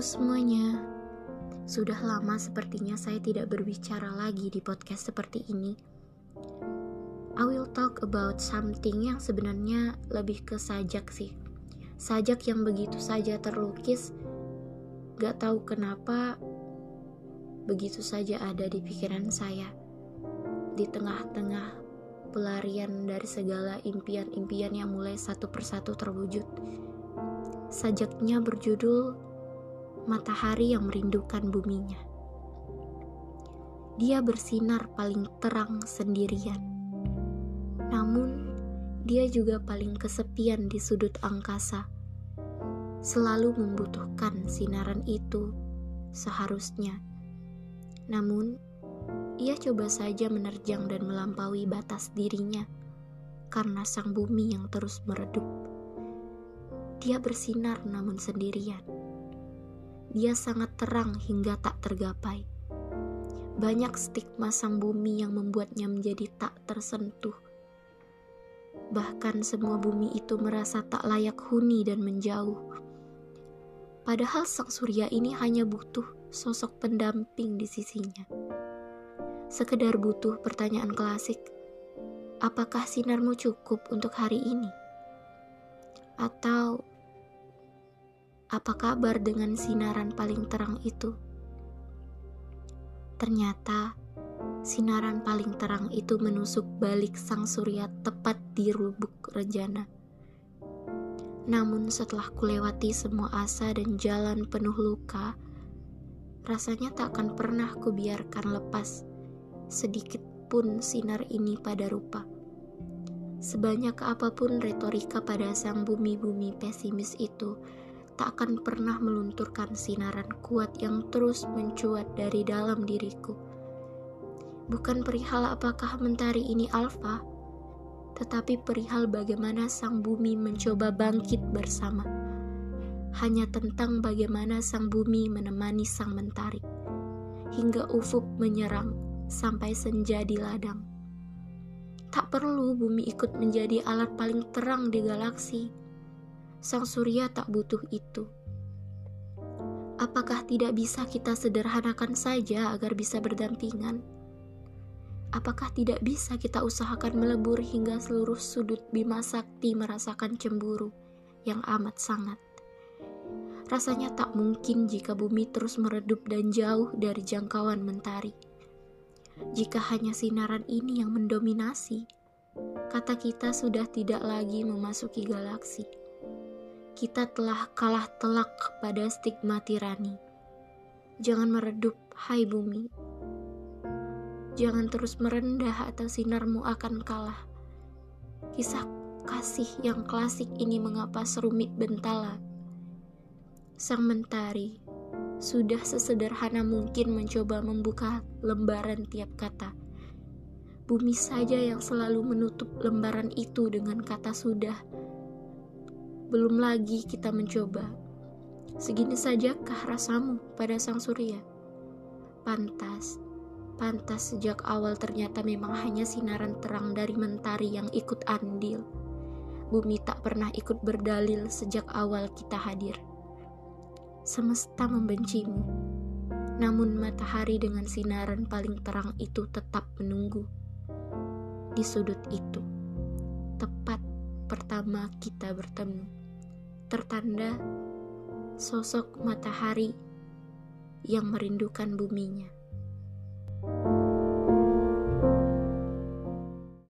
Semuanya. Sudah lama sepertinya saya tidak berbicara lagi di podcast seperti ini. I will talk about something yang sebenarnya lebih ke sajak sih. Sajak yang begitu saja terlukis, gak tahu kenapa begitu saja ada di pikiran saya. Di tengah-tengah pelarian dari segala impian-impian yang mulai satu persatu terwujud. Sajaknya berjudul matahari yang merindukan buminya. Dia bersinar paling terang sendirian. Namun, dia juga paling kesepian di sudut angkasa. Selalu membutuhkan sinaran itu seharusnya. Namun, ia coba saja menerjang dan melampaui batas dirinya karena sang bumi yang terus meredup. Dia bersinar namun sendirian dia sangat terang hingga tak tergapai. Banyak stigma sang bumi yang membuatnya menjadi tak tersentuh. Bahkan semua bumi itu merasa tak layak huni dan menjauh. Padahal sang surya ini hanya butuh sosok pendamping di sisinya. Sekedar butuh pertanyaan klasik, apakah sinarmu cukup untuk hari ini? Atau apa kabar dengan sinaran paling terang itu? Ternyata sinaran paling terang itu menusuk balik sang surya tepat di lubuk rencana. Namun setelah kulewati semua asa dan jalan penuh luka, rasanya tak akan pernah kubiarkan lepas sedikit pun sinar ini pada rupa. Sebanyak apa pun retorika pada sang bumi-bumi pesimis itu, tak akan pernah melunturkan sinaran kuat yang terus mencuat dari dalam diriku. Bukan perihal apakah mentari ini alfa, tetapi perihal bagaimana sang bumi mencoba bangkit bersama. Hanya tentang bagaimana sang bumi menemani sang mentari, hingga ufuk menyerang sampai senja di ladang. Tak perlu bumi ikut menjadi alat paling terang di galaksi Sang surya tak butuh itu. Apakah tidak bisa kita sederhanakan saja agar bisa berdampingan? Apakah tidak bisa kita usahakan melebur hingga seluruh sudut Bima Sakti merasakan cemburu yang amat sangat? Rasanya tak mungkin jika bumi terus meredup dan jauh dari jangkauan mentari. Jika hanya sinaran ini yang mendominasi, kata kita sudah tidak lagi memasuki galaksi kita telah kalah telak pada stigma tirani. Jangan meredup, hai bumi. Jangan terus merendah atau sinarmu akan kalah. Kisah kasih yang klasik ini mengapa serumit bentala. Sang mentari sudah sesederhana mungkin mencoba membuka lembaran tiap kata. Bumi saja yang selalu menutup lembaran itu dengan kata sudah belum lagi kita mencoba. Segini sajakah rasamu pada sang surya? Pantas, pantas sejak awal ternyata memang hanya sinaran terang dari mentari yang ikut andil. Bumi tak pernah ikut berdalil sejak awal kita hadir. Semesta membencimu, namun matahari dengan sinaran paling terang itu tetap menunggu di sudut itu, tepat pertama kita bertemu tertanda sosok matahari yang merindukan buminya. thank you